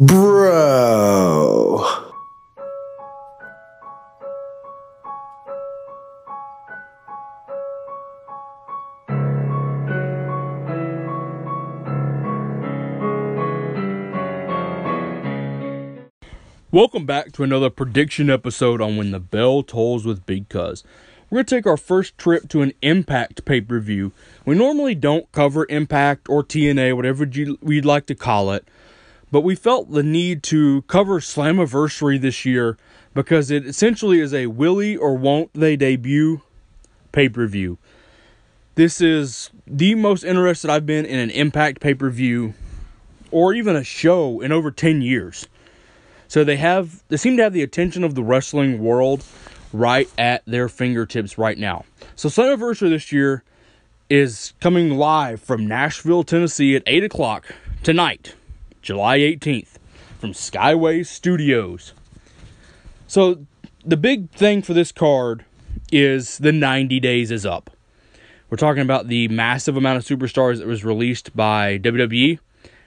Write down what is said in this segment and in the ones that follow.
Bro. Welcome back to another prediction episode on When the Bell Tolls with Big Cuz. We're going to take our first trip to an Impact pay per view. We normally don't cover Impact or TNA, whatever we'd like to call it, but we felt the need to cover Slammiversary this year because it essentially is a willy or won't they debut pay per view. This is the most interested I've been in an Impact pay per view or even a show in over 10 years. So they have they seem to have the attention of the wrestling world right at their fingertips right now. So Slammiversary this year is coming live from Nashville, Tennessee at 8 o'clock tonight, July 18th, from Skyway Studios. So the big thing for this card is the 90 days is up. We're talking about the massive amount of superstars that was released by WWE.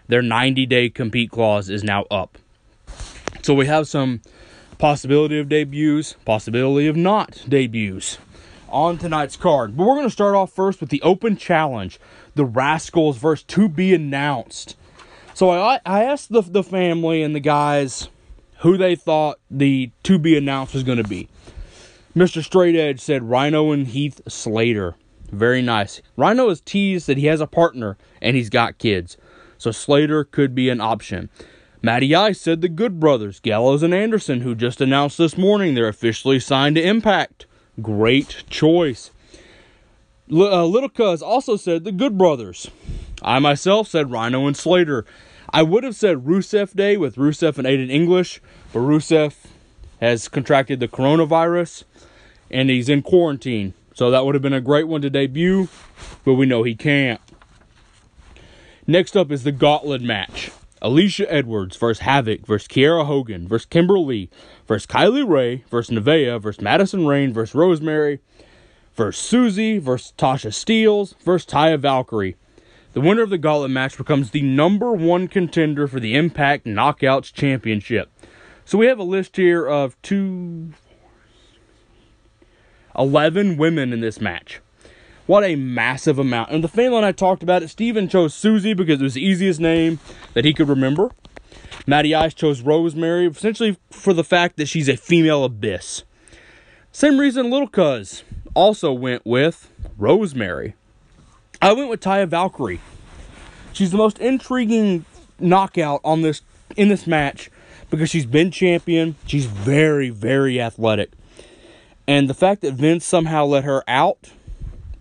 Their 90 day compete clause is now up. So we have some possibility of debuts, possibility of not debuts on tonight's card. But we're going to start off first with the open challenge the Rascals versus to be announced. So I, I asked the, the family and the guys who they thought the to be announced was going to be. Mr. Straight Edge said Rhino and Heath Slater. Very nice. Rhino has teased that he has a partner and he's got kids. So Slater could be an option. Matty Ice said the Good Brothers, Gallows and Anderson, who just announced this morning they're officially signed to Impact. Great choice. L- uh, Little Cuz also said the Good Brothers. I myself said Rhino and Slater. I would have said Rusev Day with Rusev and Aiden English, but Rusev has contracted the coronavirus and he's in quarantine. So that would have been a great one to debut, but we know he can't. Next up is the Gauntlet match. Alicia Edwards versus Havoc versus Kiera Hogan versus Kimberly versus Kylie Rae versus Nevaeh versus Madison Rayne versus Rosemary versus Susie versus Tasha Steelz versus Taya Valkyrie. The winner of the gauntlet match becomes the number one contender for the Impact Knockouts Championship. So we have a list here of two, 11 women in this match. What a massive amount. And the family and I talked about it. Steven chose Susie because it was the easiest name that he could remember. Matty Ice chose Rosemary, essentially for the fact that she's a female abyss. Same reason Little Cuz also went with Rosemary. I went with Taya Valkyrie. She's the most intriguing knockout on this in this match because she's been champion. She's very, very athletic. And the fact that Vince somehow let her out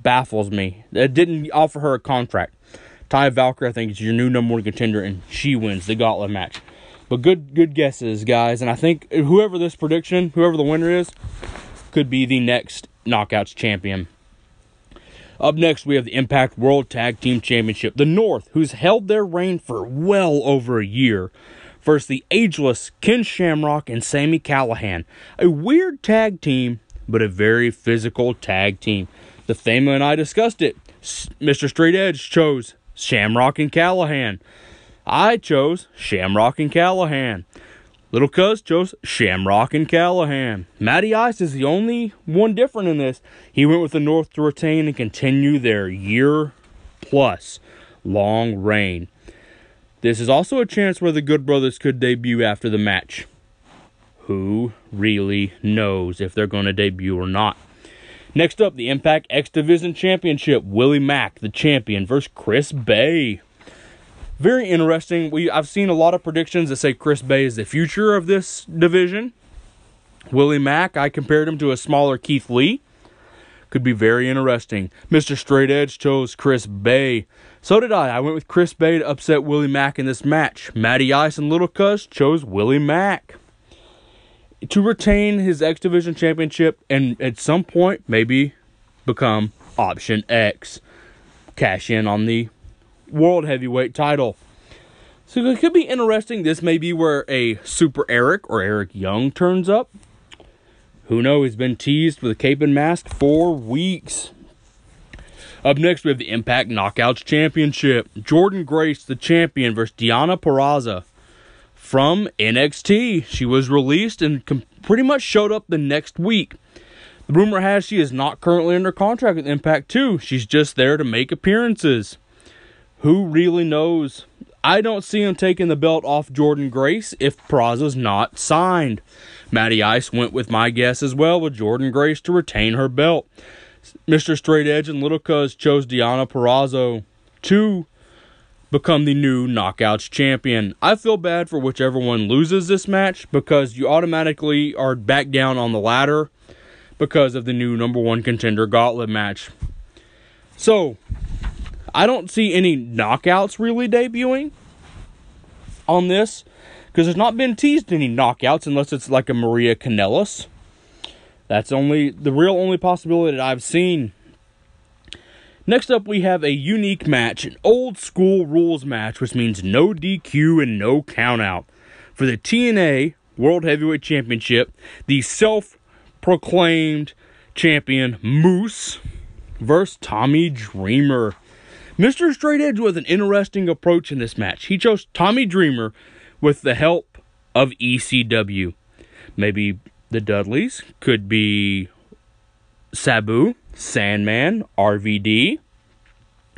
baffles me. It didn't offer her a contract. Taya Valkyrie, I think, is your new number one contender, and she wins the gauntlet match. But good, good guesses, guys. And I think whoever this prediction, whoever the winner is, could be the next Knockouts champion. Up next, we have the Impact World Tag Team Championship. The North, who's held their reign for well over a year, versus the ageless Ken Shamrock and Sami Callihan. A weird tag team, but a very physical tag team. The family and I discussed it. Mr. Straight Edge chose Shamrock and Callahan. I chose Shamrock and Callihan. Little Cuz chose Shamrock and Callihan. Matty Ice is the only one different in this. He went with the North to retain and continue their year plus long reign. This is also a chance where the Good Brothers could debut after the match. Who really knows if they're going to debut or not? Next up, the Impact X Division Championship. Willie Mack, the champion, versus Chris Bey. Very interesting. We I've seen a lot of predictions that say Chris Bey is the future of this division. Willie Mack, I compared him to a smaller Keith Lee. Could be very interesting. Mr. Straight Edge chose Chris Bey. So did I. I went with Chris Bey to upset Willie Mack in this match. Matty Ice and Little Cuz chose Willie Mack to retain his X Division championship and at some point maybe become option X. Cash in on the World Heavyweight title. So it could be interesting. This may be where a Super Eric or Eric Young turns up. Who knows? He's been teased with a cape and mask for weeks. Up next, we have the Impact Knockouts Championship. Jordynne Grace, the champion, versus Deonna Purrazzo from NXT. She was released and pretty much showed up the next week. The rumor has she is not currently under contract with Impact 2. She's just there to make appearances. Who really knows? I don't see him taking the belt off Jordynne Grace if Purrazzo's not signed. Matty Ice went with my guess as well with Jordynne Grace to retain her belt. Mr. Straight Edge and Little Cuz chose Deonna Purrazzo to become the new Knockouts champion. I feel bad for whichever one loses this match because you automatically are back down on the ladder because of the new number one contender gauntlet match. So, I don't see any knockouts really debuting on this because there's not been teased any knockouts unless it's like a Maria Kanellis. That's only the real only possibility that I've seen. Next up, we have a unique match, an old school rules match, which means no DQ and no countout. For the TNA World Heavyweight Championship, the self proclaimed champion Moose versus Tommy Dreamer. Mr. Straight Edge with an interesting approach in this match. He chose Tommy Dreamer with the help of ECW. Maybe the Dudleys could be Sabu, Sandman, RVD.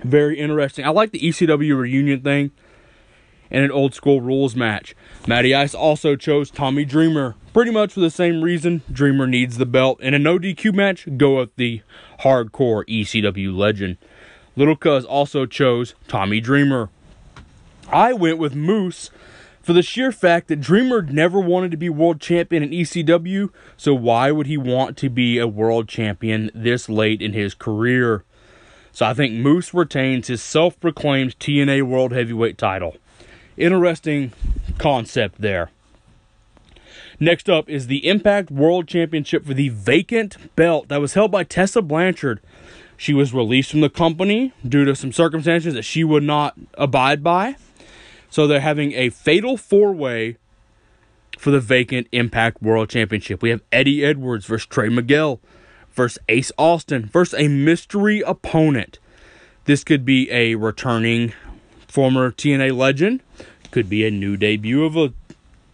Very interesting. I like the ECW reunion thing and an old school rules match. Matty Ice also chose Tommy Dreamer, pretty much for the same reason. Dreamer needs the belt. In a no DQ match, go with the hardcore ECW legend. Little Cuz also chose Tommy Dreamer. I went with Moose for the sheer fact that Dreamer never wanted to be world champion in ECW, so why would he want to be a world champion this late in his career? So I think Moose retains his self proclaimed TNA World Heavyweight title. Interesting concept there. Next up is the Impact World Championship for the vacant belt that was held by Tessa Blanchard. She was released from the company due to some circumstances that she would not abide by. So they're having a fatal four way for the vacant Impact World Championship. We have Eddie Edwards versus Trey Miguel versus Ace Austin versus a mystery opponent. This could be a returning former TNA legend, could be a new debut of a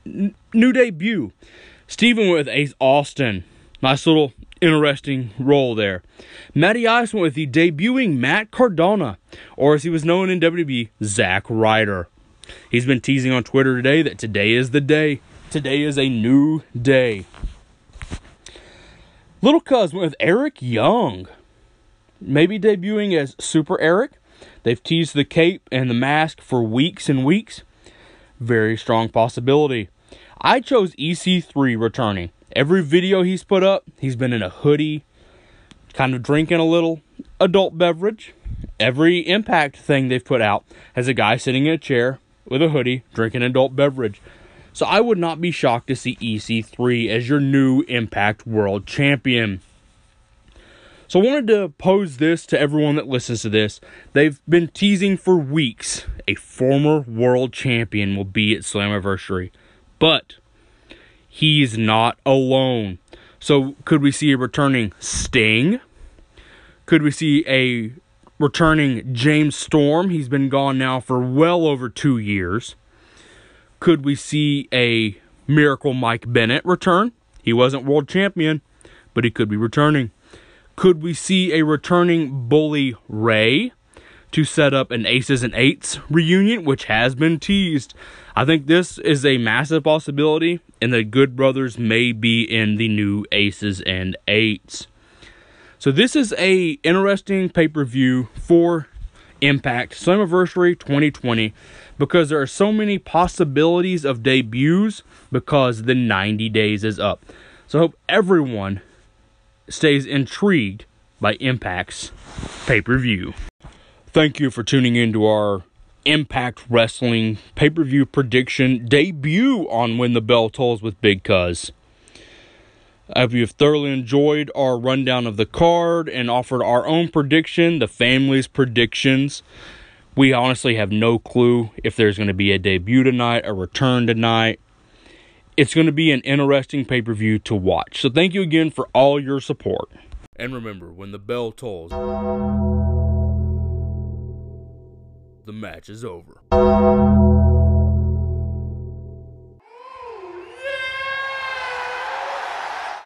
n- new debut. Steven with Ace Austin. Nice little interesting role there. Matty Ice went with the debuting Matt Cardona, or as he was known in WWE, Zack Ryder. He's been teasing on Twitter today that today is the day. Today is a new day. Little Cuz went with Eric Young. Maybe debuting as Super Eric. They've teased the cape and the mask for weeks and weeks. Very strong possibility. I chose EC3 returning. Every video he's put up, he's been in a hoodie, kind of drinking a little adult beverage. Every impact thing they've put out has a guy sitting in a chair with a hoodie drinking adult beverage. So I would not be shocked to see EC3 as your new Impact World Champion. So I wanted to pose this to everyone that listens to this. They've been teasing for weeks a former world champion will be at Slammiversary. But he's not alone. So could we see a returning Sting? Could we see a returning James Storm? He's been gone now for well over two years. Could we see a Miracle Mike Bennett return? He wasn't world champion, but he could be returning. Could we see a returning Bully Ray to set up an Aces and Eights reunion, which has been teased? I think this is a massive possibility, and the Good Brothers may be in the new Aces and Eights. So this is a interesting pay-per-view for Impact Slammiversary 2020 because there are so many possibilities of debuts because the 90 days is up. So I hope everyone stays intrigued by Impact's pay-per-view. Thank you for tuning in to our Impact Wrestling pay-per-view prediction debut on When the Bell Tolls with Big Cuz. I you've thoroughly enjoyed our rundown of the card and offered our own prediction, the family's predictions. We honestly have no clue if there's going to be a debut tonight, a return tonight. It's going to be an interesting pay per view to watch. So thank you again for all your support. And remember, when the bell tolls, the match is over.